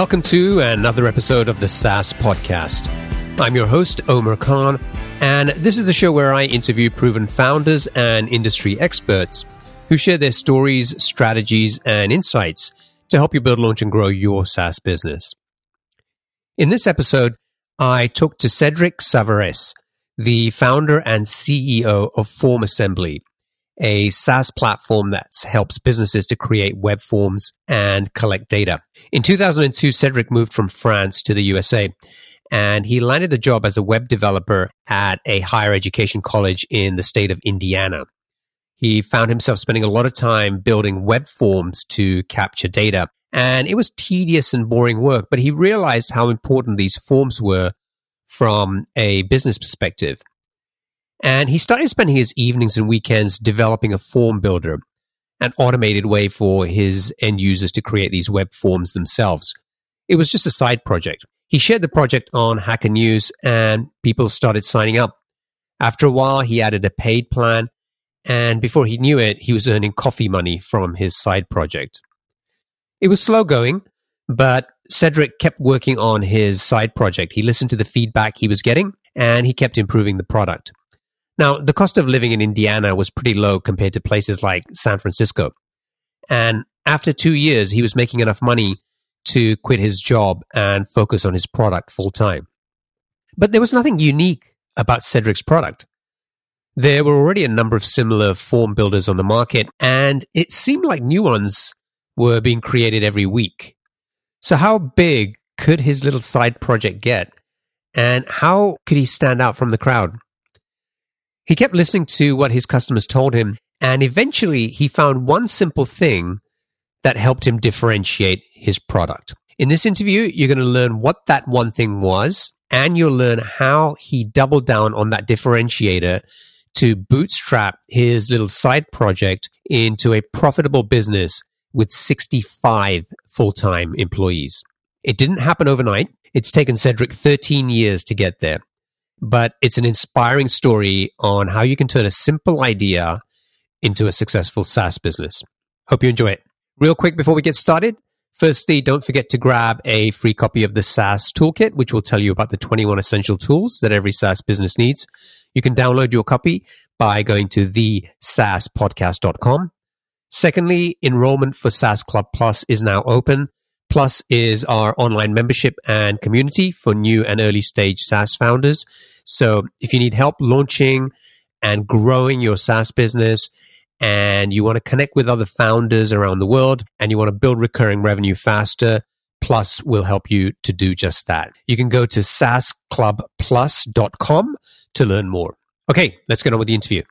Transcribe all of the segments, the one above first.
Welcome to another episode of the SaaS Podcast. I'm your host, Omer Khan, and this is the show where I interview proven founders and industry experts who share their stories, strategies, and insights to help you build, launch, and grow your SaaS business. In this episode, I talked to Cedric Savarese, the founder and CEO of Form Assembly, a SaaS platform that helps businesses to create web forms and collect data. In 2002, Cedric moved from France to the USA and he landed a job as a web developer at a higher education college in the state of Indiana. He found himself spending a lot of time building web forms to capture data. And it was tedious and boring work, but he realized how important these forms were from a business perspective. And he started spending his evenings and weekends developing a form builder, an automated way for his end users to create these web forms themselves. It was just a side project. He shared the project on Hacker News and people started signing up. After a while, he added a paid plan. And before he knew it, he was earning coffee money from his side project. It was slow going, but Cedric kept working on his side project. He listened to the feedback he was getting and he kept improving the product. Now, the cost of living in Indiana was pretty low compared to places like San Francisco. And after two years, he was making enough money to quit his job and focus on his product full time. But there was nothing unique about Cedric's product. There were already a number of similar form builders on the market, and it seemed like new ones were being created every week. So, how big could his little side project get? And how could he stand out from the crowd? He kept listening to what his customers told him, and eventually he found one simple thing that helped him differentiate his product. In this interview, you're going to learn what that one thing was, and you'll learn how he doubled down on that differentiator to bootstrap his little side project into a profitable business with 65 full time employees. It didn't happen overnight. It's taken Cedric 13 years to get there but it's an inspiring story on how you can turn a simple idea into a successful SaaS business. Hope you enjoy it. Real quick before we get started, firstly, don't forget to grab a free copy of the SaaS Toolkit, which will tell you about the 21 essential tools that every SaaS business needs. You can download your copy by going to the SaaSpodcast.com. Secondly, enrollment for SaaS Club Plus is now open. Plus is our online membership and community for new and early stage SaaS founders. So if you need help launching and growing your SaaS business and you want to connect with other founders around the world and you want to build recurring revenue faster, Plus will help you to do just that. You can go to saasclubplus.com to learn more. Okay, let's get on with the interview.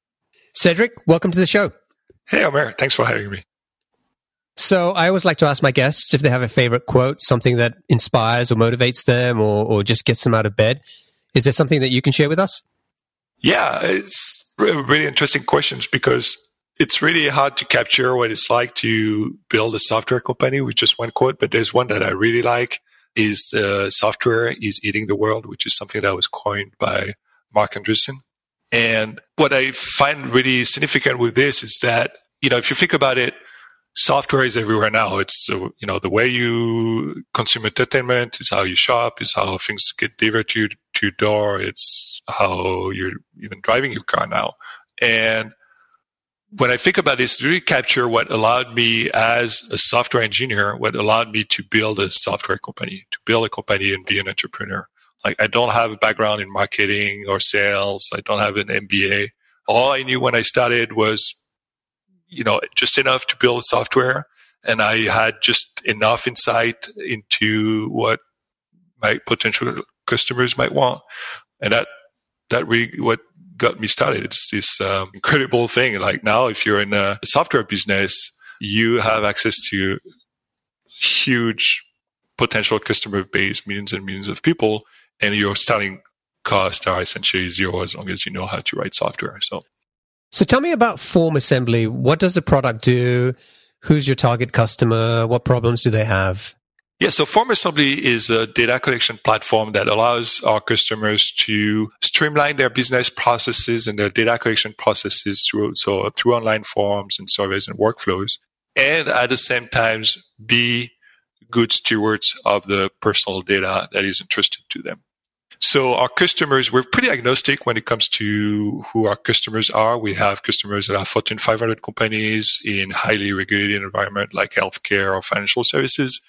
Cedric, welcome to the show. Hey, Omer. Thanks for having me. So I always like to ask my guests if they have a favorite quote, something that inspires or motivates them or, or just gets them out of bed. Is there something that you can share with us? Yeah, it's really interesting questions because it's really hard to capture what it's like to build a software company with just one quote. But there's one that I really like is uh, software is eating the world, which is something that was coined by Marc Andreessen. And what I find really significant with this is that, you know, if you think about it, software is everywhere now. It's, uh, you know, the way you consume entertainment is how you shop, is how things get delivered to, to your door. It's how you're even driving your car now. And when I think about this, really capture what allowed me as a software engineer, what allowed me to build a software company, to build a company and be an entrepreneur. Like I don't have a background in marketing or sales. I don't have an MBA. All I knew when I started was you know, just enough to build software. And I had just enough insight into what my potential customers might want. And that, that really what got me started. It's this um, incredible thing. Like now, if you're in a software business, you have access to huge potential customer base, millions and millions of people, and your starting costs are essentially zero as long as you know how to write software. So so tell me about Form Assembly. What does the product do? Who's your target customer? What problems do they have? Yeah, so Form Assembly is a data collection platform that allows our customers to streamline their business processes and their data collection processes through so through online forms and surveys and workflows, and at the same time be good stewards of the personal data that is entrusted to them. So our customers, we're pretty agnostic when it comes to who our customers are. We have customers that are Fortune 500 companies in highly regulated environment like healthcare or financial services.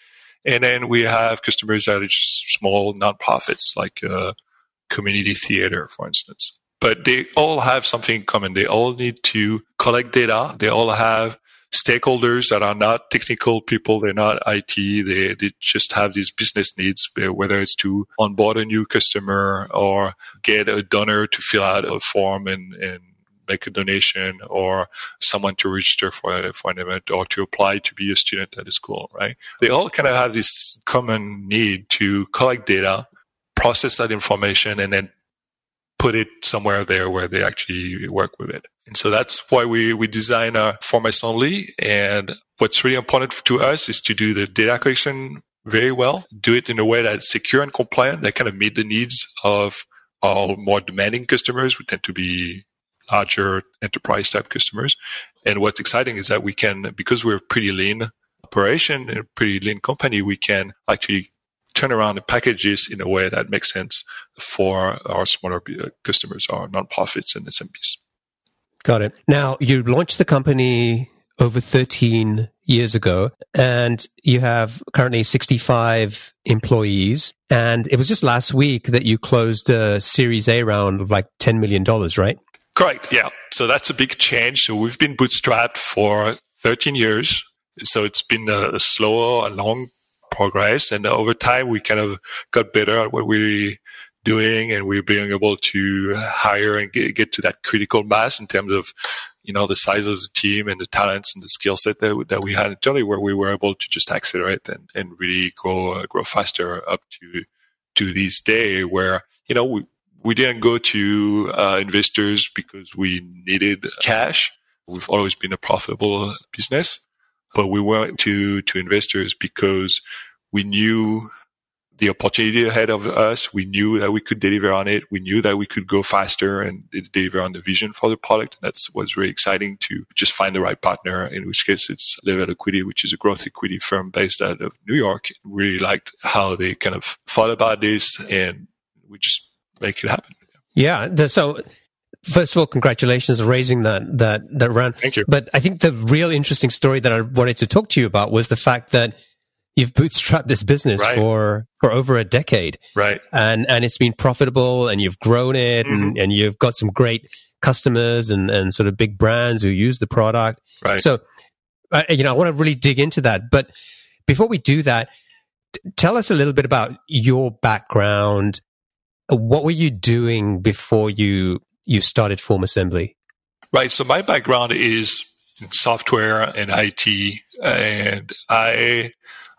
And then we have customers that are just small nonprofits like uh, community theater, for instance. But they all have something in common. They all need to collect data. They all have stakeholders that are not technical people. They're not IT. They, they just have these business needs, whether it's to onboard a new customer or get a donor to fill out a form and, and make a donation or someone to register for, for an event or to apply to be a student at a school, right? They all kind of have this common need to collect data, process that information, and then put it somewhere there where they actually work with it. And so that's why we, we design a form assembly. And what's really important to us is to do the data collection very well, do it in a way that's secure and compliant that kind of meet the needs of our more demanding customers who tend to be larger enterprise type customers. And what's exciting is that we can, because we're pretty lean operation and a pretty lean company, we can actually turn around the packages in a way that makes sense for our smaller uh, customers, our nonprofits and SMBs. Got it. Now you launched the company over 13 years ago and you have currently 65 employees. And it was just last week that you closed a series A round of like $10 million, right? Correct. Yeah. So that's a big change. So we've been bootstrapped for 13 years. So it's been a slow a long progress. And over time, we kind of got better at what we're doing and we're being able to hire and get, get, to that critical mass in terms of you know the size of the team and the talents and the skill set that, that we had internally where we were able to just accelerate and, and really grow uh, grow faster up to to this day where you know we we didn't go to uh, investors because we needed cash we've always been a profitable business but we went to to investors because we knew the opportunity ahead of us. We knew that we could deliver on it. We knew that we could go faster and deliver on the vision for the product. And that's what's really exciting to just find the right partner, in which case it's Level Equity, which is a growth equity firm based out of New York. Really liked how they kind of thought about this and we just make it happen. Yeah. So first of all, congratulations on raising that that that round. Thank you. But I think the real interesting story that I wanted to talk to you about was the fact that you've bootstrapped this business right. for for over a decade right and and it's been profitable and you've grown it mm-hmm. and, and you've got some great customers and and sort of big brands who use the product right so uh, you know i want to really dig into that but before we do that t- tell us a little bit about your background what were you doing before you you started Form Assembly? right so my background is in software and it and i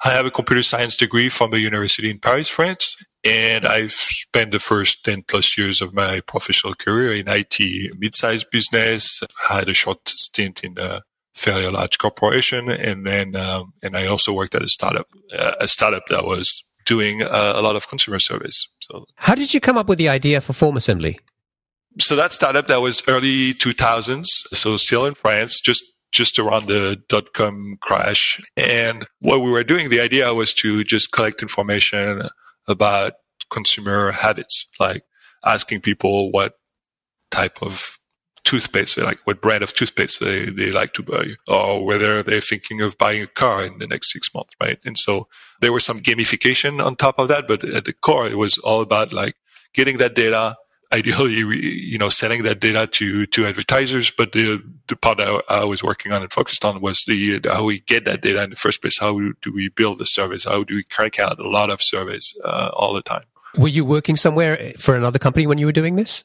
I have a computer science degree from a university in Paris, France. And I've spent the first 10 plus years of my professional career in IT mid-sized business. I had a short stint in a fairly large corporation. And then, um, and I also worked at a startup, uh, a startup that was doing uh, a lot of consumer service. So how did you come up with the idea for FormAssembly? So that startup that was early 2000s. So still in France, just just around the dot com crash. And what we were doing, the idea was to just collect information about consumer habits, like asking people what type of toothpaste like, what brand of toothpaste they, they like to buy, or whether they're thinking of buying a car in the next six months, right? And so there was some gamification on top of that, but at the core, it was all about like getting that data, ideally, you know, selling that data to, to advertisers. But the, the part I, I was working on and focused on was the, how we get that data in the first place. How do we build the service? How do we crank out a lot of surveys uh, all the time? Were you working somewhere for another company when you were doing this?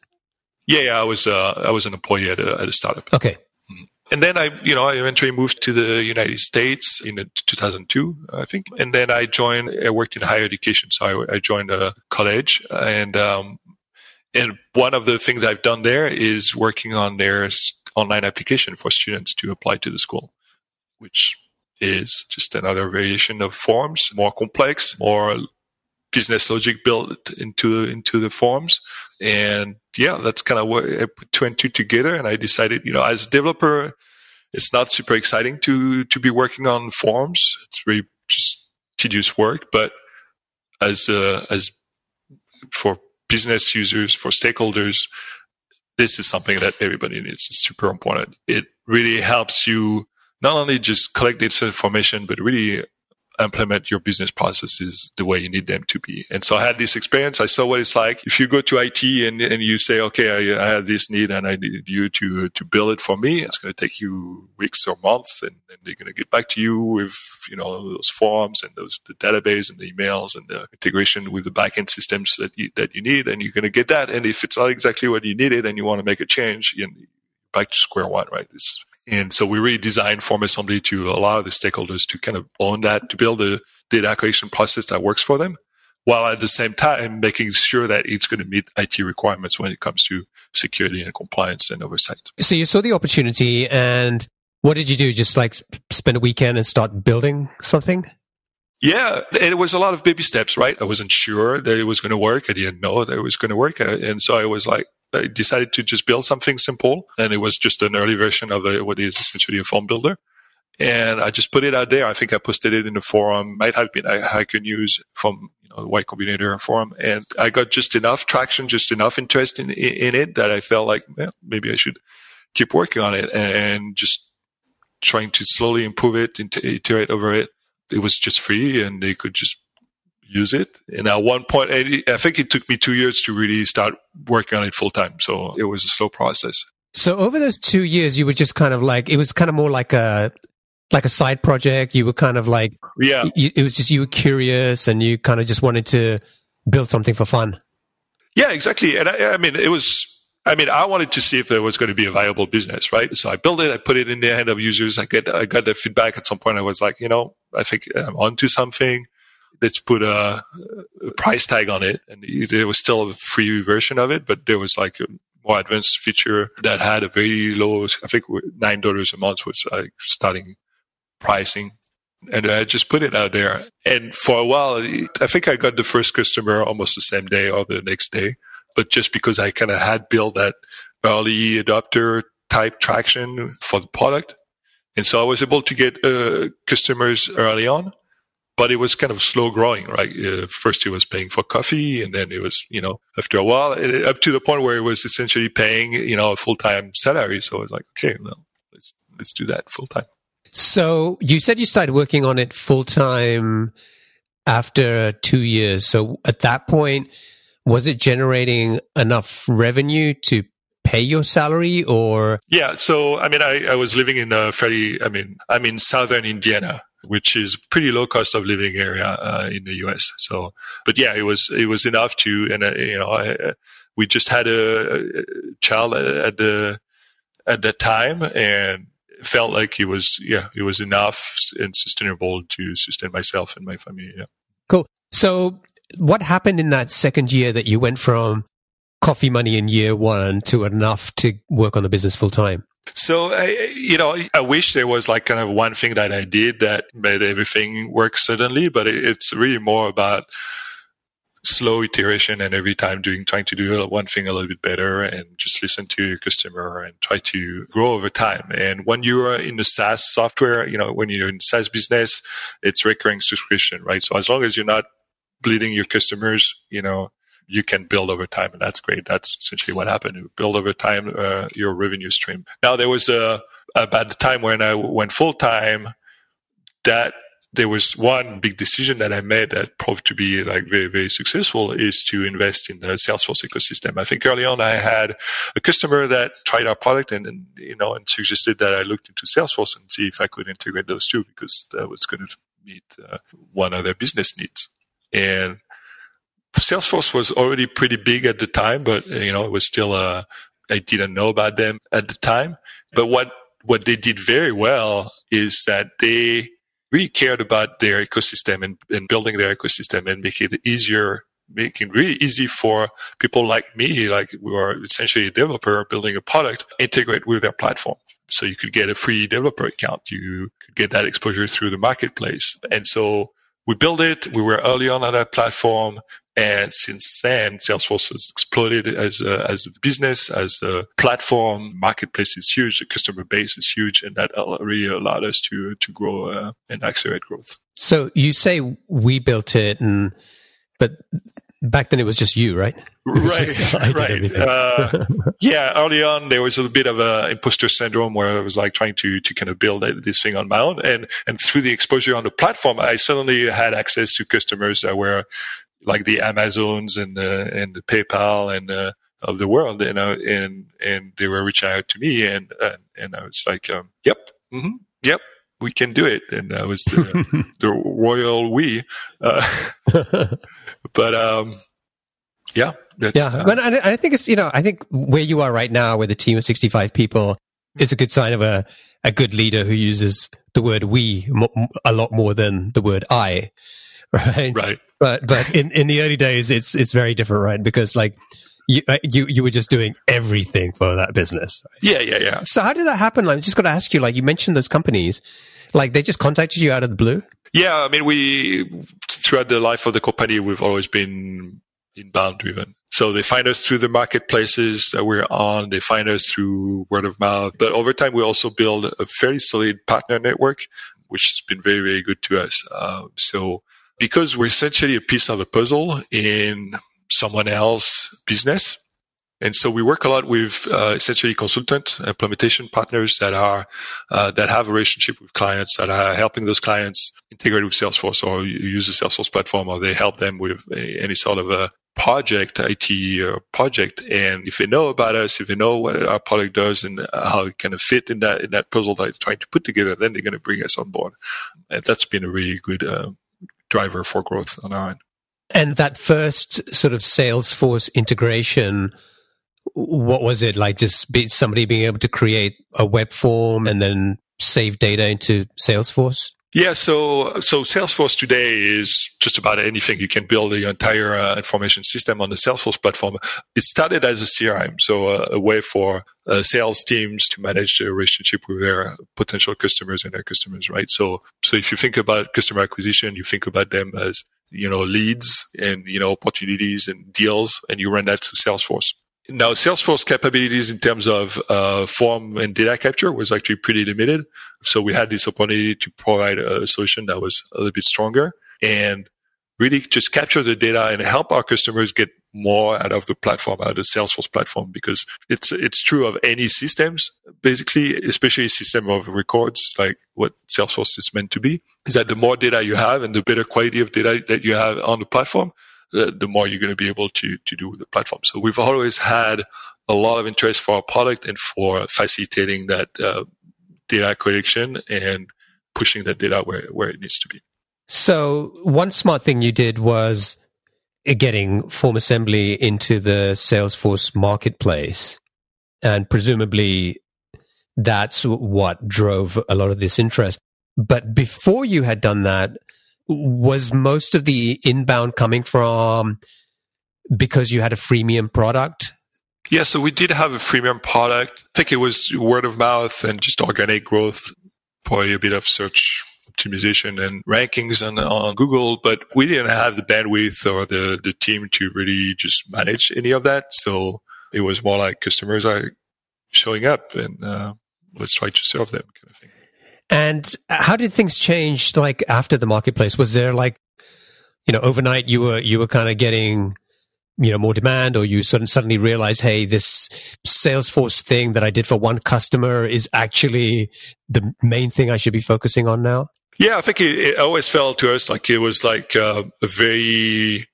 Yeah, yeah I was, uh, I was an employee at a, at a startup. Okay. Mm-hmm. And then I, you know, I eventually moved to the United States in 2002, I think. And then I joined, I worked in higher education. So I, I joined a college and, um, and one of the things I've done there is working on their online application for students to apply to the school, which is just another variation of forms, more complex, more business logic built into into the forms. And yeah, that's kind of what I put two and two together. And I decided, you know, as a developer, it's not super exciting to to be working on forms. It's really just tedious work, but as uh, as for business users, for stakeholders, this is something that everybody needs. It's super important. It really helps you not only just collect this information, but really implement your business processes the way you need them to be. And so I had this experience. I saw what it's like. If you go to IT and, and you say, okay, I, I have this need and I need you to, to build it for me. It's going to take you weeks or months and, and they're going to get back to you with, you know, those forms and those, the database and the emails and the integration with the backend systems that you, that you need. And you're going to get that. And if it's not exactly what you needed and you want to make a change, you're back to square one, right? It's, and so we really designed Form Assembly to allow the stakeholders to kind of own that, to build a data acquisition process that works for them, while at the same time making sure that it's going to meet IT requirements when it comes to security and compliance and oversight. So you saw the opportunity and what did you do? Just like spend a weekend and start building something? Yeah, it was a lot of baby steps, right? I wasn't sure that it was going to work. I didn't know that it was going to work. Uh, and so I was like, I decided to just build something simple, and it was just an early version of a, what is essentially a form builder. And I just put it out there. I think I posted it in a forum. Might have been Hacker News from you know the Y Combinator forum, and I got just enough traction, just enough interest in in it that I felt like well, maybe I should keep working on it and just trying to slowly improve it, and iterate over it. It was just free, and they could just use it. And at one point, I think it took me two years to really start working on it full time. So it was a slow process. So over those two years, you were just kind of like, it was kind of more like a, like a side project. You were kind of like, yeah, you, it was just, you were curious and you kind of just wanted to build something for fun. Yeah, exactly. And I, I mean, it was, I mean, I wanted to see if there was going to be a viable business, right? So I built it, I put it in the hand of users. I get, I got the feedback at some point. I was like, you know, I think I'm onto something let's put a, a, price tag on it. And there was still a free version of it, but there was like a more advanced feature that had a very low, I think nine dollars a month was like starting pricing. And I just put it out there. And for a while, I think I got the first customer almost the same day or the next day. But just because I kind of had built that early adopter type traction for the product. And so I was able to get uh, customers early on but it was kind of slow growing, right? Uh, first it was paying for coffee and then it was, you know, after a while, it, up to the point where it was essentially paying, you know, a full-time salary. So I was like, okay, well, let's, let's do that full time. So you said you started working on it full time after two years. So at that point, was it generating enough revenue to pay your salary or? Yeah. So, I mean, I, I was living in a fairly, I mean, I'm in Southern Indiana which is pretty low cost of living area uh, in the US. So, but yeah, it was it was enough to, and uh, you know, I, we just had a, a, child at the at that time, and felt like it was yeah, it was enough and sustainable to sustain myself and my family. Yeah. Cool. So, what happened in that second year that you went from coffee money in year one to enough to work on the business full time? So, you know, I wish there was like kind of one thing that I did that made everything work suddenly, but it's really more about slow iteration and every time doing, trying to do one thing a little bit better and just listen to your customer and try to grow over time. And when you are in the SaaS software, you know, when you're in SaaS business, it's recurring subscription, right? So as long as you're not bleeding your customers, you know, you can build over time, and that's great. That's essentially what happened. You build over time uh, your revenue stream. Now there was a about the time when I went full time, that there was one big decision that I made that proved to be like very, very successful is to invest in the Salesforce ecosystem. I think early on I had a customer that tried our product and, and you know, and suggested that I looked into Salesforce and see if I could integrate those two because that was going to meet uh, one of their business needs. And Salesforce was already pretty big at the time, but you know, it was still uh, I didn't know about them at the time. But what what they did very well is that they really cared about their ecosystem and, and building their ecosystem and making it easier, making really easy for people like me, like who are essentially a developer building a product, integrate with their platform. So you could get a free developer account. You could get that exposure through the marketplace. And so we built it. We were early on on that platform. And since then, Salesforce has exploded as a, as a business, as a platform. Marketplace is huge. The customer base is huge. And that really allowed us to, to grow uh, and accelerate growth. So you say we built it and, but back then it was just you, right? Right, right. Uh, yeah, early on there was a bit of a imposter syndrome where I was like trying to to kind of build this thing on my own, and and through the exposure on the platform, I suddenly had access to customers that were like the Amazons and the and the PayPal and uh, of the world, you know, and and they were reaching out to me, and and, and I was like, um, yep, mm-hmm, yep, we can do it. And I was the, the royal we. Uh, but um, yeah, yeah. Uh, but I, I, think it's you know I think where you are right now with a team of sixty five people is a good sign of a a good leader who uses the word we a lot more than the word I. Right. Right. But but in, in the early days, it's it's very different, right? Because like you, uh, you you were just doing everything for that business. Right? Yeah, yeah, yeah. So how did that happen? Like, I just got to ask you. Like, you mentioned those companies, like they just contacted you out of the blue. Yeah, I mean, we throughout the life of the company, we've always been inbound driven. So they find us through the marketplaces that we're on. They find us through word of mouth. But over time, we also build a very solid partner network, which has been very, very good to us. Uh, so because we're essentially a piece of the puzzle in someone else's business. And so we work a lot with uh, essentially consultant implementation partners that are uh, that have a relationship with clients that are helping those clients integrate with Salesforce or use the Salesforce platform, or they help them with any sort of a project, IT or project. And if they know about us, if they know what our product does and how it kind of fit in that in that puzzle that they're trying to put together, then they're going to bring us on board. And that's been a really good uh, driver for growth on our end. And that first sort of Salesforce integration, what was it like? Just be, somebody being able to create a web form and then save data into Salesforce? Yeah, so so Salesforce today is just about anything. You can build the entire uh, information system on the Salesforce platform. It started as a CRM, so a way for uh, sales teams to manage their relationship with their potential customers and their customers, right? So so if you think about customer acquisition, you think about them as you know, leads and, you know, opportunities and deals, and you run that through Salesforce. Now, Salesforce capabilities in terms of uh, form and data capture was actually pretty limited. So we had this opportunity to provide a solution that was a little bit stronger and really just capture the data and help our customers get more out of the platform, out of the Salesforce platform, because it's it's true of any systems, basically, especially a system of records, like what Salesforce is meant to be, is that the more data you have and the better quality of data that you have on the platform, the, the more you're going to be able to to do with the platform. So we've always had a lot of interest for our product and for facilitating that uh, data collection and pushing that data where, where it needs to be. So one smart thing you did was getting Form Assembly into the Salesforce marketplace. And presumably that's what drove a lot of this interest. But before you had done that, was most of the inbound coming from because you had a freemium product? Yeah, so we did have a freemium product. I think it was word of mouth and just organic growth, probably a bit of search optimization and rankings on, on Google, but we didn't have the bandwidth or the, the team to really just manage any of that. So it was more like customers are showing up and uh, let's try to serve them kind of thing. And how did things change like after the marketplace? Was there like, you know, overnight you were, you were kind of getting, you know, more demand or you suddenly realize, hey, this Salesforce thing that I did for one customer is actually the main thing I should be focusing on now? Yeah, I think it, it always felt to us like it was like uh, a very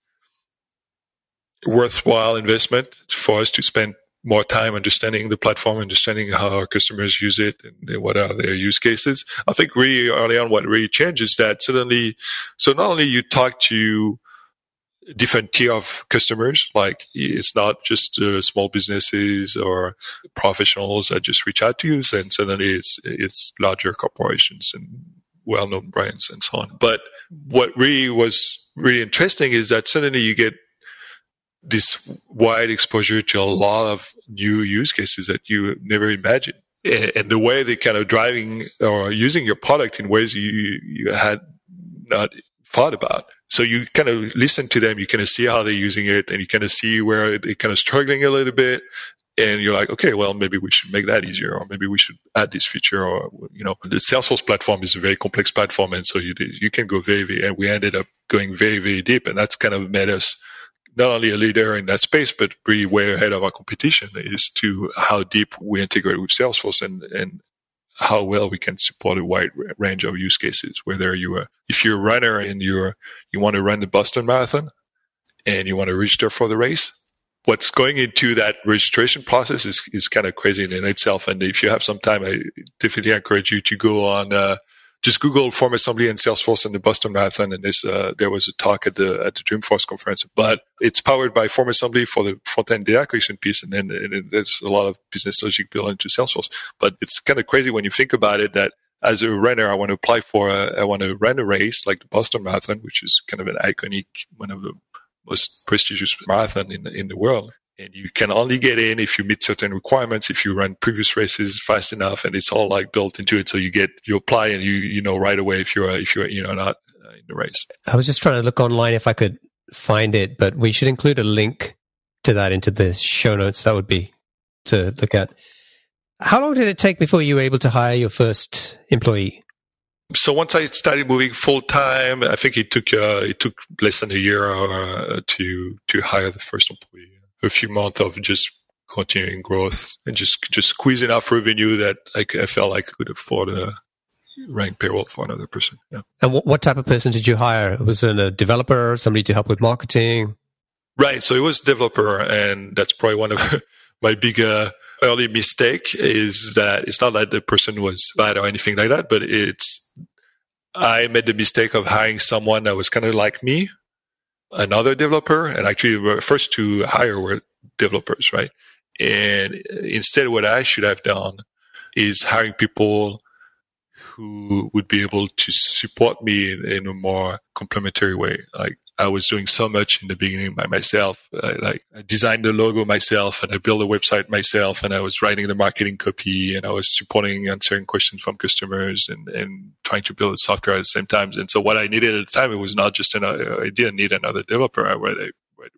worthwhile investment for us to spend more time understanding the platform, understanding how our customers use it and, what are their use cases. I think really early on, what really changed is that suddenly, so not only you talk to different tier of customers, like it's not just uh, small businesses or professionals that just reach out to you, and suddenly it's it's larger corporations and well-known brands and so on. But what really was really interesting is that suddenly you get this wide exposure to a lot of new use cases that you never imagined. And the way they kind of driving or using your product in ways you, you had not thought about. So you kind of listen to them, you kind of see how they're using it and you kind of see where they're kind of struggling a little bit. And you're like, okay, well, maybe we should make that easier or maybe we should add this feature or, you know, the Salesforce platform is a very complex platform. And so you, you can go very, very, and we ended up going very, very deep. And that's kind of made us not only a leader in that space, but really way ahead of our competition is to how deep we integrate with Salesforce and, and how well we can support a wide range of use cases. Whether you are, if you're a runner and you're, you want to run the Boston Marathon and you want to register for the race, what's going into that registration process is, is kind of crazy in itself. And if you have some time, I definitely encourage you to go on, uh, just Google form assembly and Salesforce and the Boston Marathon, and this uh, there was a talk at the at the Dreamforce conference. But it's powered by form assembly for the front end data acquisition piece, and then and there's a lot of business logic built into Salesforce. But it's kind of crazy when you think about it that as a runner, I want to apply for a, I want to run a race like the Boston Marathon, which is kind of an iconic, one of the most prestigious marathon in in the world and you can only get in if you meet certain requirements if you run previous races fast enough and it's all like built into it so you get you apply and you you know right away if you're if you're you know not uh, in the race. I was just trying to look online if i could find it but we should include a link to that into the show notes. That would be to look at. How long did it take before you were able to hire your first employee? So once I started moving full time, I think it took uh, it took less than a year uh, to to hire the first employee a few months of just continuing growth and just just squeeze enough revenue that I, I felt like I could afford a rank payroll for another person. Yeah. And what, what type of person did you hire? Was it a developer, somebody to help with marketing? Right. So it was developer, and that's probably one of my big uh, early mistake is that it's not that the person was bad or anything like that, but it's I made the mistake of hiring someone that was kind of like me, another developer and actually the first to hire were developers, right? And instead what I should have done is hiring people who would be able to support me in, in a more complementary way. Like I was doing so much in the beginning by myself. I, like I designed the logo myself and I built a website myself and I was writing the marketing copy and I was supporting answering questions from customers and, and trying to build the software at the same time. And so what I needed at the time, it was not just an, uh, I didn't need another developer. I, I,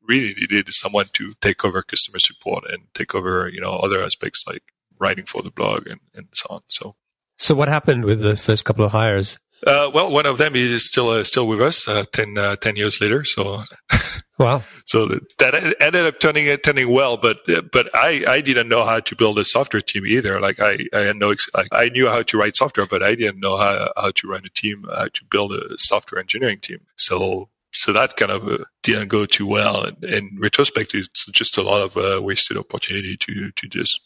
really needed someone to take over customer support and take over, you know, other aspects like writing for the blog and, and so on. So so what happened with the first couple of hires? Uh, well, one of them is still uh, still with us uh, 10, uh, 10 years later. So, wow. so that ended up turning turning well, but but I, I didn't know how to build a software team either. Like I I had no like I knew how to write software, but I didn't know how how to run a team, how to build a software engineering team. So so that kind of uh, didn't go too well. And in retrospect, it's just a lot of uh, wasted opportunity to to just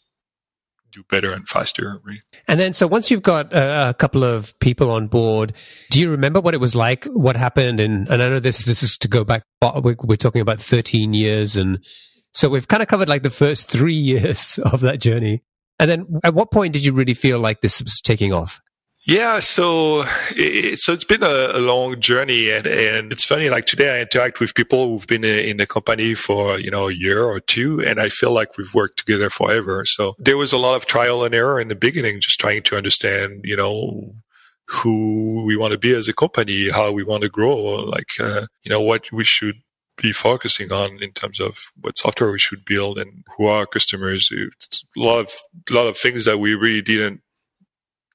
do better and faster. And then, so once you've got a, a, couple of people on board, do you remember what it was like? What happened? And, and I know this, this is to go back, we're, we're talking about 13 years. And so we've kind of covered like the first three years of that journey. And then at what point did you really feel like this was taking off? Yeah, so it, so it's been a, a, long journey, and and it's funny. Like today, I interact with people who've been in the company for you know a year or two, and I feel like we've worked together forever. So there was a lot of trial and error in the beginning, just trying to understand, you know, who we want to be as a company, how we want to grow, like uh, you know what we should be focusing on in terms of what software we should build and who are our customers. It's a lot of a lot of things that we really didn't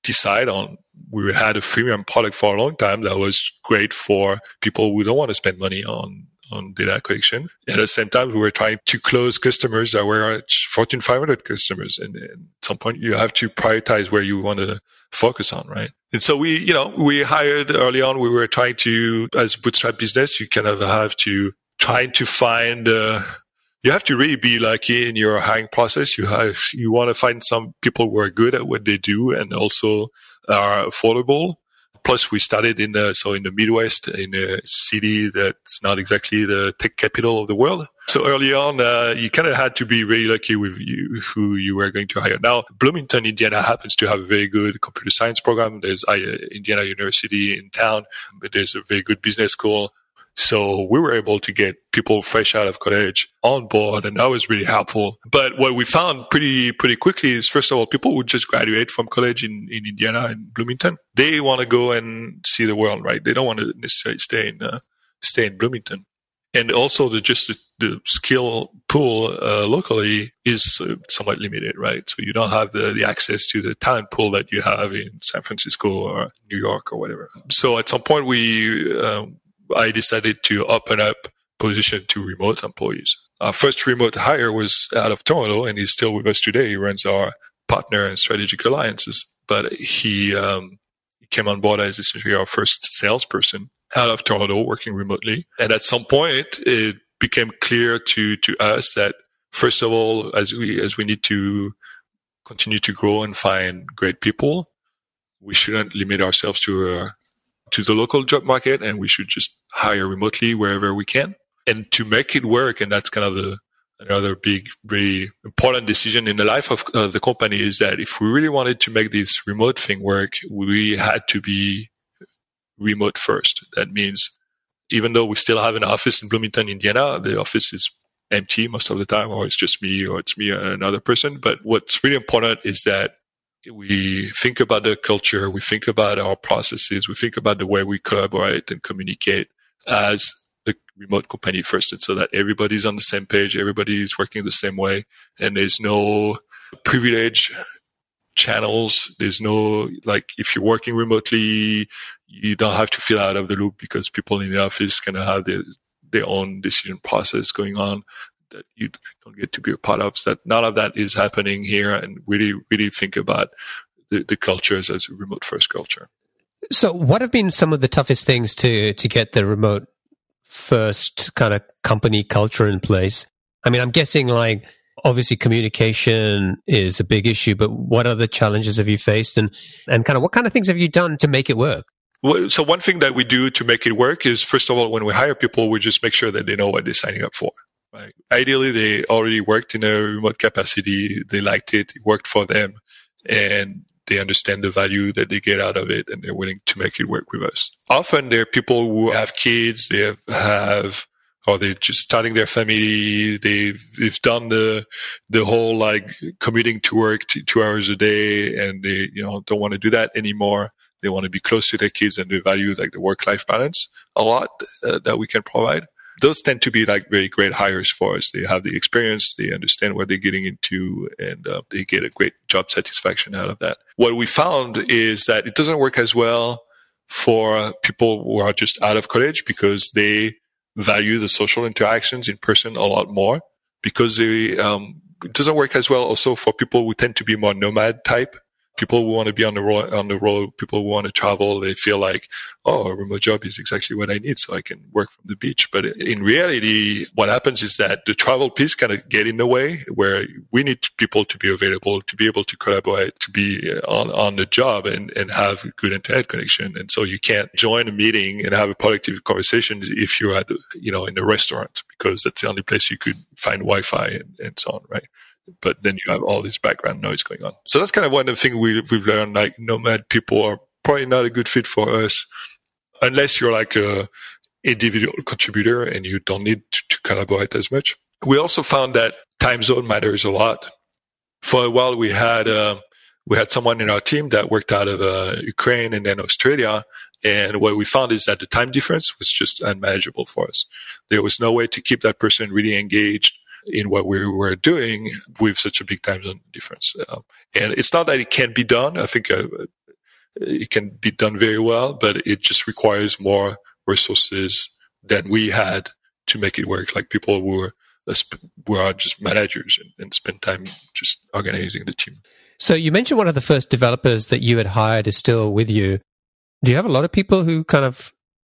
decide on. We had a freemium product for a long time that was great for people who don't want to spend money on on data collection. At the same time, we were trying to close customers that were Fortune 500 customers. And, at some point, you have to prioritize where you want to focus on, right? And so we, you know, we hired early on. We were trying to, as bootstrap business, you kind of have to trying to find. Uh, you have to really be lucky in your hiring process. You have, you want to find some people who are good at what they do and also are affordable. Plus we started in the, so in the Midwest in a city that's not exactly the tech capital of the world. So early on, uh, you kind of had to be really lucky with you, who you were going to hire. Now, Bloomington, Indiana happens to have a very good computer science program. There's uh, Indiana University in town, but there's a very good business school So we were able to get people fresh out of college on board and that was really helpful. But what we found pretty, pretty quickly is first of all, people would just graduate from college in, in Indiana and Bloomington. They want to go and see the world, right? They don't want to necessarily stay in, uh, stay in Bloomington. And also the just the, the skill pool uh, locally is uh, somewhat limited, right? So you don't have the, the access to the talent pool that you have in San Francisco or New York or whatever. So at some point we, um, I decided to open up position to remote employees. Our first remote hire was out of Toronto and he's still with us today. He runs our partner and strategic alliances, but he, um, came on board as essentially our first salesperson out of Toronto working remotely. And at some point it became clear to, to us that first of all, as we, as we need to continue to grow and find great people, we shouldn't limit ourselves to a, to the local job market and we should just hire remotely wherever we can. And to make it work, and that's kind of the another big, very important decision in the life of uh, the company is that if we really wanted to make this remote thing work, we had to be remote first. That means even though we still have an office in Bloomington, Indiana, the office is empty most of the time, or it's just me, or it's me and another person. But what's really important is that we think about the culture, we think about our processes, we think about the way we collaborate and communicate as a remote company first. And so that everybody's on the same page, everybody's working the same way, and there's no privilege channels. There's no, like, if you're working remotely, you don't have to feel out of the loop because people in the office kind of have their, their own decision process going on that you don't get to be a part of. So that none of that is happening here, and really, really think about the, the cultures as a remote first culture. So, what have been some of the toughest things to to get the remote first kind of company culture in place? I mean, I'm guessing like obviously communication is a big issue, but what other challenges have you faced, and and kind of what kind of things have you done to make it work? Well, so one thing that we do to make it work is first of all, when we hire people, we just make sure that they know what they're signing up for. Right? Ideally, they already worked in a remote capacity. They liked it. It worked for them and they understand the value that they get out of it and they're willing to make it work with us. Often there are people who have kids. They have, have or they're just starting their family. They've, they've done the, the whole like commuting to work two hours a day and they, you know, don't want to do that anymore. They want to be close to their kids and they value like the work life balance a lot uh, that we can provide those tend to be like very great hires for us. They have the experience, they understand what they're getting into, and uh, they get a great job satisfaction out of that. What we found is that it doesn't work as well for people who are just out of college because they value the social interactions in person a lot more because they, um, it doesn't work as well also for people who tend to be more nomad type people who want to be on the road, on the road, people who want to travel, they feel like, oh, a remote job is exactly what I need, so I can work from the beach. But in reality, what happens is that the travel piece kind of get in the way, where we need people to be available, to be able to collaborate, to be uh, on on the job, and and have a good internet connection. And so you can't join a meeting and have a productive conversation if you're at you know in a restaurant because that's the only place you could find Wi-Fi and, and so on, right? But then you have all this background noise going on. So that's kind of one of the things we, we've learned, like nomad people are probably not a good fit for us unless you're like a individual contributor and you don't need to, to collaborate as much. We also found that time zone matters a lot. For a while, we had, uh, we had someone in our team that worked out of uh, Ukraine and then Australia. And what we found is that the time difference was just unmanageable for us. There was no way to keep that person really engaged in what we were doing with such a big time zone difference. Uh, and it's not that it can't be done. I think uh, it can be done very well, but it just requires more resources than we had to make it work. Like people who were, just managers and, and spend time just organizing the team. So you mentioned one of the first developers that you had hired is still with you. Do you have a lot of people who kind of,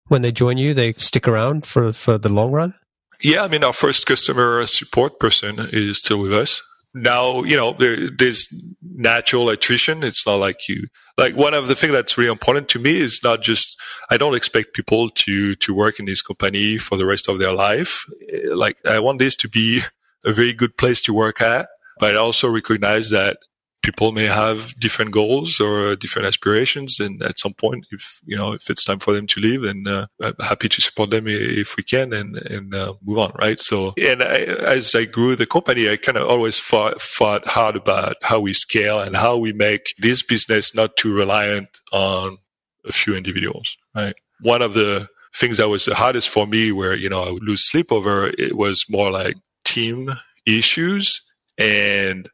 when they join you, they stick around for, for the long run? Yeah, I mean, our first customer support person is still with us. Now, you know, there, there's natural attrition. It's not like you, like one of the things that's really important to me is not just, I don't expect people to, to work in this company for the rest of their life. Like I want this to be a very good place to work at, but I also recognize that people may have different goals or different aspirations. And at some point, if, you know, if it's time for them to leave, then uh, I'm happy to support them if we can and, and uh, move on. Right. So, and I, as I grew the company, I kind of always fought, fought hard about how we scale and how we make this business not too reliant on a few individuals. Right. One of the things that was the hardest for me where, you know, I would lose sleep over, it was more like team issues and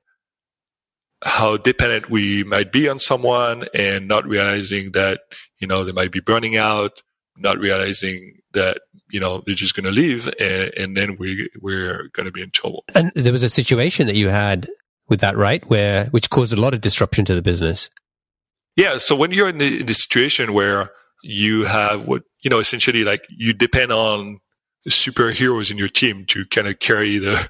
how dependent we might be on someone and not realizing that, you know, they might be burning out, not realizing that, you know, they're just going to leave and, and then we, we're going to be in trouble. And there was a situation that you had with that, right? Where, which caused a lot of disruption to the business. Yeah. So when you're in the, in the situation where you have what, you know, essentially like you depend on superheroes in your team to kind of carry the,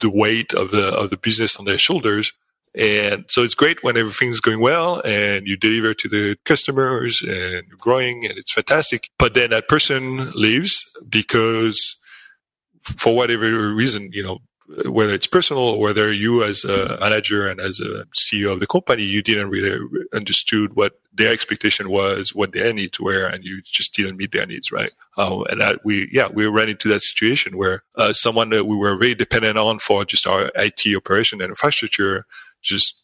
the weight of the, of the business on their shoulders and so it's great when everything's going well and you deliver to the customers and you're growing and it's fantastic. But then that person leaves because for whatever reason, you know, whether it's personal or whether you as a manager and as a CEO of the company, you didn't really understood what their expectation was, what their needs were, and you just didn't meet their needs, right? Um, and we, yeah, we ran into that situation where uh, someone that we were very dependent on for just our IT operation and infrastructure just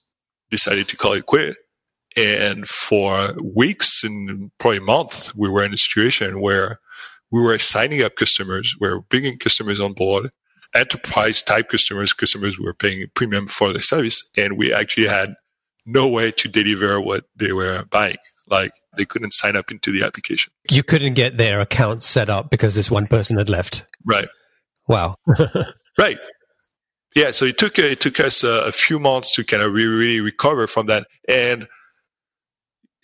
decided to call it quit. And for weeks and probably months, we were in a situation where we were signing up customers, we were bringing customers on board, enterprise type customers, customers who were paying premium for the service. And we actually had no way to deliver what they were buying. Like they couldn't sign up into the application. You couldn't get their account set up because this one person had left. Right. Wow. right. Yeah, so it took it took us a, a few months to kind of really, really recover from that, and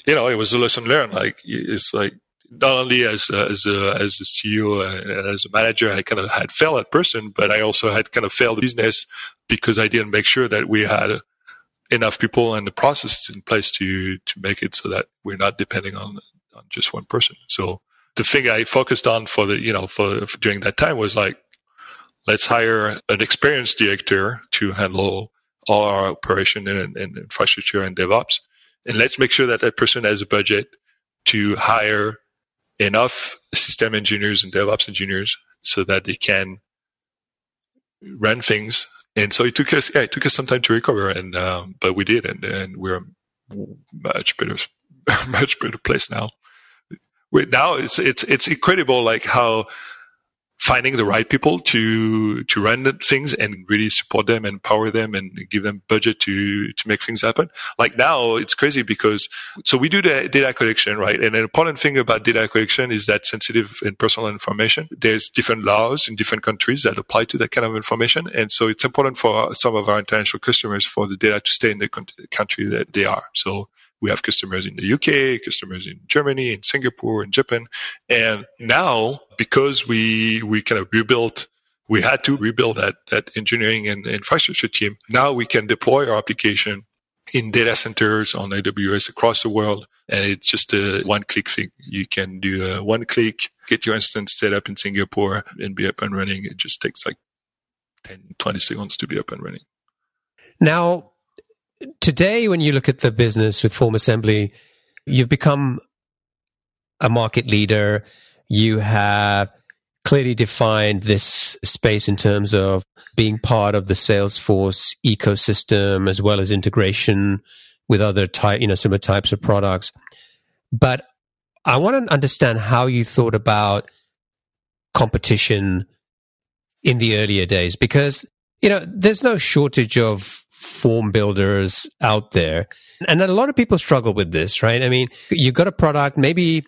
you know, it was a lesson learned. Like it's like not only as uh, a, uh, as a, as a CEO and as a manager, I kind of had failed that person, but I also had kind of failed the business because I didn't make sure that we had enough people and the process in place to to make it so that we're not depending on on just one person. So the thing I focused on for the you know for, for during that time was like let's hire an experienced director to handle all our operation and, and infrastructure and DevOps. And let's make sure that that person has a budget to hire enough system engineers and DevOps engineers so that they can run things. And so it took us, yeah, it took us some time to recover, and um, but we did, and, and we're much better, much better place now. Now it's it's it's incredible, like how finding the right people to to run things and really support them and empower them and give them budget to to make things happen. Like now it's crazy because so we do the data collection right? And an important thing about data collection is that sensitive and personal information. There's different laws in different countries that apply to that kind of information. And so it's important for some of our international customers for the data to stay in the country that they are. So we have customers in the UK, customers in Germany, in Singapore, in Japan. And now, because we, we kind of rebuilt we had to rebuild that, that engineering and infrastructure team. Now we can deploy our application in data centers on AWS across the world. And it's just a one click thing. You can do a one click, get your instance set up in Singapore and be up and running. It just takes like 10, 20 seconds to be up and running. Now, today, when you look at the business with Form Assembly, you've become a market leader. You have clearly defined this space in terms of being part of the Salesforce ecosystem as well as integration with other type, you know, similar types of products. But I want to understand how you thought about competition in the earlier days because, you know, there's no shortage of form builders out there. And a lot of people struggle with this, right? I mean, you've got a product, maybe,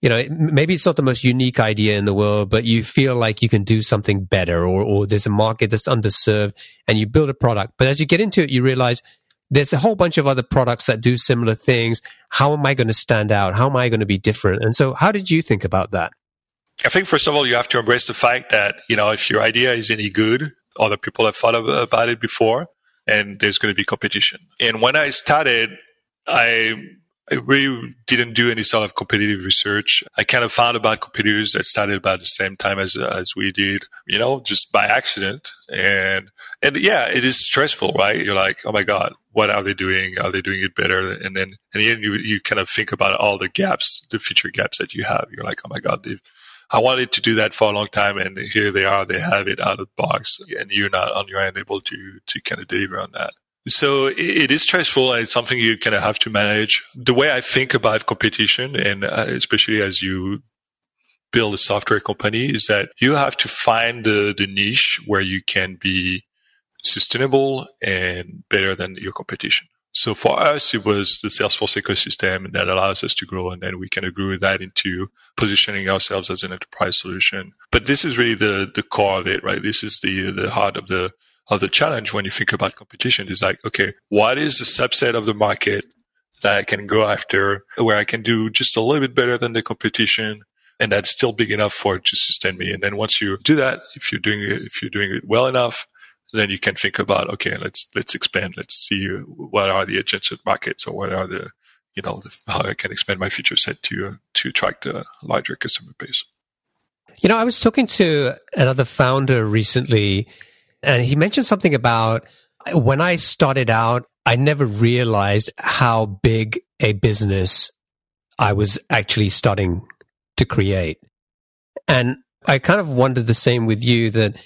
you know, maybe it's not the most unique idea in the world, but you feel like you can do something better or, or there's a market that's underserved and you build a product. But as you get into it, you realize there's a whole bunch of other products that do similar things. How am I going to stand out? How am I going to be different? And so how did you think about that? I think first of all, you have to embrace the fact that, you know, if your idea is any good, other people have thought about it before and there's going to be competition. And when I started, I I really didn't do any sort of competitive research. I kind of found about competitors that started about the same time as as we did, you know, just by accident. And and yeah, it is stressful, right? You're like, oh my god, what are they doing? Are they doing it better? And then and then you you kind of think about all the gaps, the feature gaps that you have. You're like, oh my god, they've I wanted to do that for a long time, and here they are. They have it out of the box, and you're not on your end able to to kind of deliver on that. So it is stressful and it's something you kind of have to manage. The way I think about competition and uh, especially as you build a software company is that you have to find the, the niche where you can be sustainable and better than your competition. So for us, it was the Salesforce ecosystem that allows us to grow. And then we can agree that into positioning ourselves as an enterprise solution. But this is really the, the core of it, right? This is the, the heart of the, of the challenge when you think about competition is like, okay, what is the subset of the market that I can go after where I can do just a little bit better than the competition? And that's still big enough for it to sustain me. And then once you do that, if you're doing it, if you're doing it well enough, then you can think about, okay, let's, let's expand. Let's see what are the adjacent markets or what are the, you know, the, how I can expand my feature set to, to attract a larger customer base. You know, I was talking to another founder recently and he mentioned something about when I started out, I never realized how big a business I was actually starting to create. And I kind of wondered the same with you that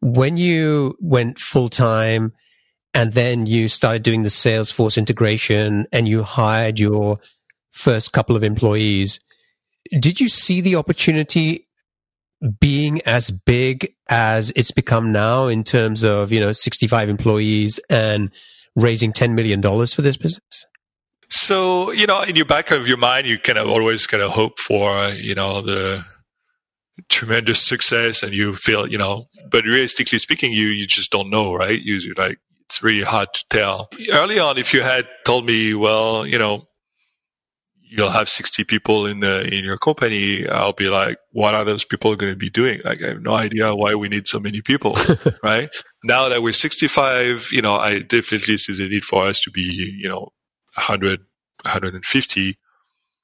when you went full time and then you started doing the Salesforce integration and you hired your first couple of employees, did you see the opportunity being as big as it's become now in terms of, you know, 65 employees and raising $10 million for this business? So, you know, in your back of your mind, you kind of always kind of hope for, you know, the tremendous success and you feel, you know, but realistically speaking, you, you just don't know, right? You, you're like, it's really hard to tell. Early on, if you had told me, well, you know, you'll have 60 people in the in your company i'll be like what are those people going to be doing like i have no idea why we need so many people right now that we're 65 you know i definitely see the need for us to be you know 100 150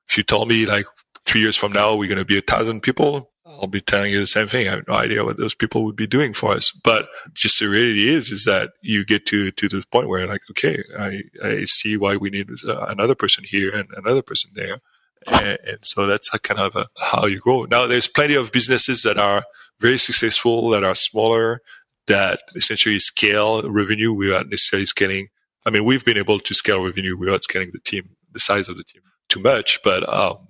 if you told me like three years from now we're going to be a thousand people I'll be telling you the same thing. I have no idea what those people would be doing for us. But just the reality is, is that you get to, to the point where like, okay, I, I see why we need uh, another person here and another person there. And, and so that's kind of a, how you grow. Now there's plenty of businesses that are very successful, that are smaller, that essentially scale revenue without necessarily scaling. I mean, we've been able to scale revenue without scaling the team, the size of the team too much, but, um,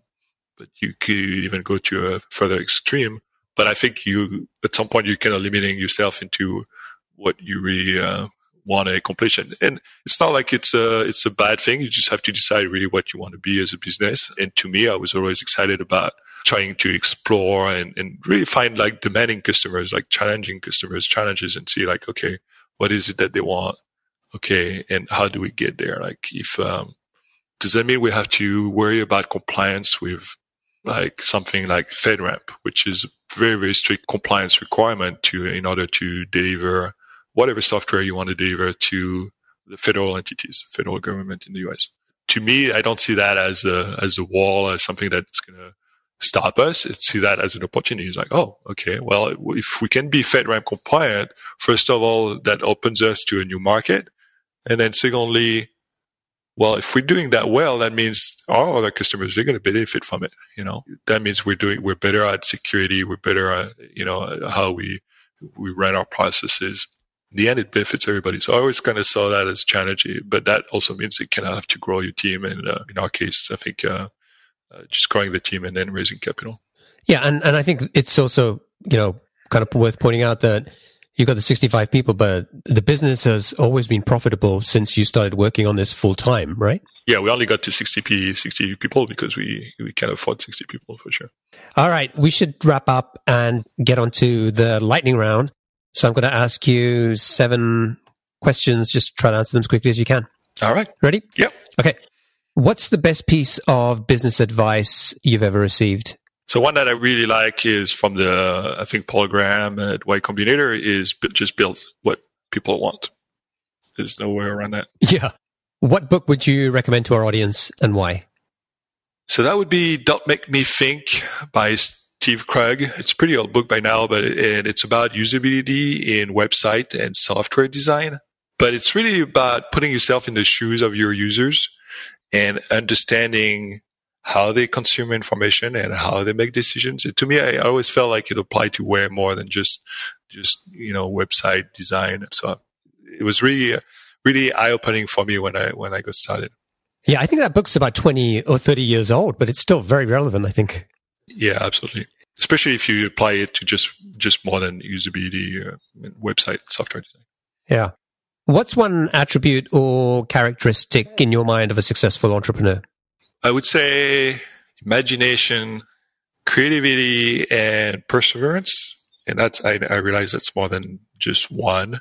but you could even go to a further extreme. But I think you, at some point, you're kind of limiting yourself into what you really uh, want to accomplish. And, it's not like it's a, it's a bad thing. You just have to decide really what you want to be as a business. And to me, I was always excited about trying to explore and, and really find like demanding customers, like challenging customers, challenges and see like, okay, what is it that they want? Okay. And how do we get there? Like if, um, does that mean we have to worry about compliance with like something like FedRAMP, which is very, very strict compliance requirement to, in order to deliver whatever software you want to deliver to the federal entities, federal government in the US. To me, I don't see that as a, as a wall, as something that's going to stop us. I see that as an opportunity. It's like, oh, okay. Well, if we can be FedRAMP compliant, first of all, that opens us to a new market. And then secondly, well, if we're doing that well, that means our other customers are going to benefit from it. You know, that means we're doing we're better at security, we're better at you know how we we run our processes. In the end, it benefits everybody. So I always kind of saw that as challenging, but that also means you kind of have to grow your team. And uh, in our case, I think uh, uh, just growing the team and then raising capital. Yeah, and and I think it's also you know kind of worth pointing out that you've got the 65 people, but the business has always been profitable since you started working on this full time, right? Yeah, we only got to 60 p 60 people because we we can afford 60 people for sure. All right, we should wrap up and get on to the lightning round. So I'm going to ask you seven questions. Just try to answer them as quickly as you can. All right. Ready? Yep. Okay. What's the best piece of business advice you've ever received? So one that I really like is from the, I think Paul Graham at Y Combinator is just build what people want. There's no way around that. Yeah. What book would you recommend to our audience and why? So that would be Don't Make Me Think by Steve Krug. It's a pretty old book by now, but it, it's about usability in website and software design. But it's really about putting yourself in the shoes of your users and understanding how they consume information and how they make decisions. to me, I always felt like it applied to way more than just, just, you know, website design. So it was really, really eye opening for me when I, when I got started. Yeah. I think that book's about 20 or 30 years old, but it's still very relevant, I think. Yeah, absolutely. Especially if you apply it to just, just modern usability, uh, website software design. Yeah. What's one attribute or characteristic in your mind of a successful entrepreneur? I would say imagination, creativity, and perseverance. And that's I, I realize that's more than just one.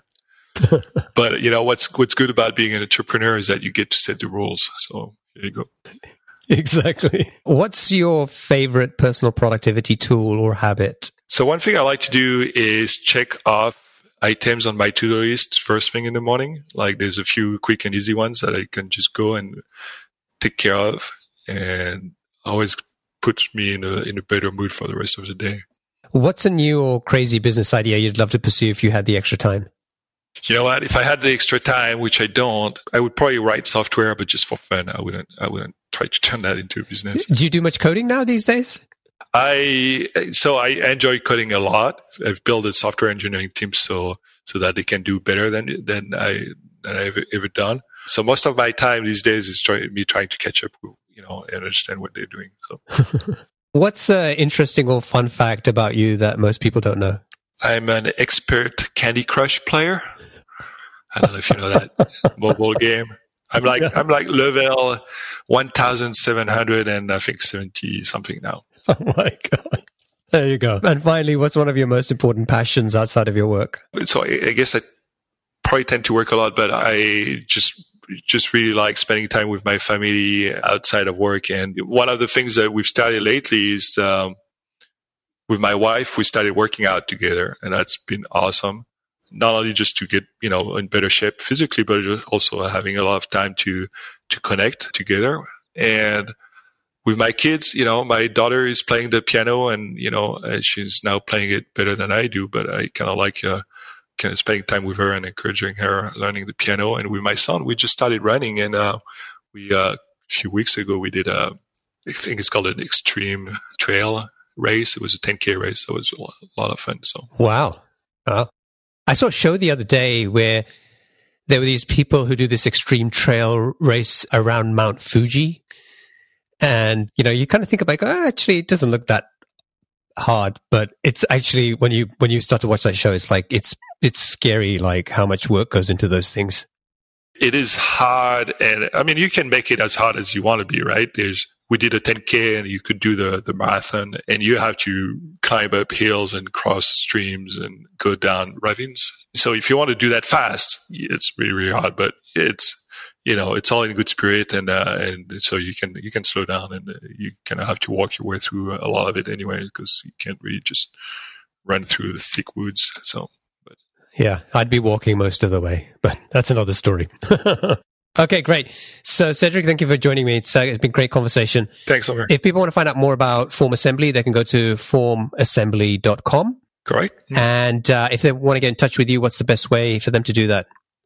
but you know what's what's good about being an entrepreneur is that you get to set the rules. So here you go. Exactly. What's your favorite personal productivity tool or habit? So one thing I like to do is check off items on my to-do list first thing in the morning. Like there's a few quick and easy ones that I can just go and take care of and always puts me in a in a better mood for the rest of the day. What's a new or crazy business idea you'd love to pursue if you had the extra time? You know what? If I had the extra time, which I don't, I would probably write software, but just for fun. I wouldn't. I wouldn't try to turn that into a business. Do you do much coding now these days? I so I enjoy coding a lot. I've built a software engineering team so so that they can do better than than I than I've ever done. So most of my time these days is try, me trying to catch up you know, and understand what they're doing. So. What's an interesting or fun fact about you that most people don't know? I'm an expert Candy Crush player. I don't know if you know that mobile game. I'm like I'm like level one thousand seven hundred and I think seventy something now. Oh my god! There you go. And finally, what's one of your most important passions outside of your work? So I guess I probably tend to work a lot, but I just just really like spending time with my family outside of work. And one of the things that we've started lately is um, with my wife, we started working out together, and that's been awesome. Not only just to get you know in better shape physically, but also having a lot of time to to connect together. And with my kids, you know, my daughter is playing the piano, and you know, she's now playing it better than I do. But I kind of like uh, kind of spending time with her and encouraging her learning the piano. And with my son, we just started running. And uh, we uh, a few weeks ago we did a I think it's called an extreme trail race. It was a 10k race. That was a lot of fun. So wow, I saw a show the other day where there were these people who do this extreme trail race around Mount Fuji. And, you know, you kind of think about, oh, actually, it doesn't look that hard, but it's actually when you when you start to watch that show, it's like it's it's scary, like how much work goes into those things. It is hard, and I mean, you can make it as hard as you want to be, right? There's we did a 10k, and you could do the the marathon, and you have to climb up hills and cross streams and go down ravines. So if you want to do that fast, it's really really hard, but it's you know, it's all in good spirit, and uh, and so you can you can slow down, and uh, you kind of have to walk your way through a lot of it anyway, because you can't really just run through the thick woods. So, but yeah, I'd be walking most of the way, but that's another story. okay, great. So, Cedric, thank you for joining me. It's, uh, it's been a great conversation. Thanks, Omer. If people want to find out more about Form Assembly, they can go to formassembly.com. Correct. And uh, if they want to get in touch with you, what's the best way for them to do that?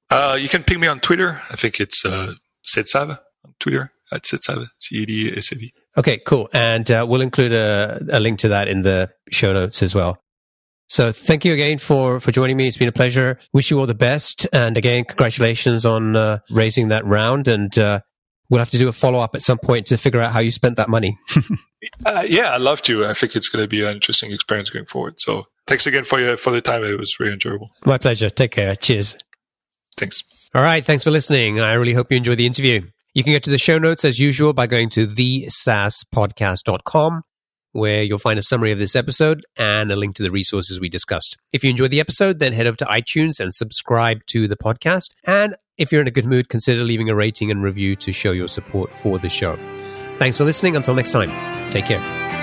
Uh, you can ping me on Twitter. I think it's uh, Cedsav on Twitter at Cedsav, C-E-D-S-A-V. Okay, cool. And uh, we'll include a, a link to that in the show notes as well. So thank you again for, for joining me. It's been a pleasure. Wish you all the best. And again, congratulations on uh, raising that round. And uh, we'll have to do a follow up at some point to figure out how you spent that money. uh, yeah, I'd love to. I think it's going to be an interesting experience going forward. So thanks again for your, for the time. It was really enjoyable. My pleasure. Take care. Cheers. Thanks. All right. Thanks for listening. I really hope you enjoyed the interview. You can get to the show notes as usual by going to thesaaspodcast.com, where you'll find a summary of this episode and a link to the resources we discussed. If you enjoyed the episode, then head over to iTunes and subscribe to the podcast. And if you're in a good mood, consider leaving a rating and review to show your support for the show. Thanks for listening. Until next time, take care.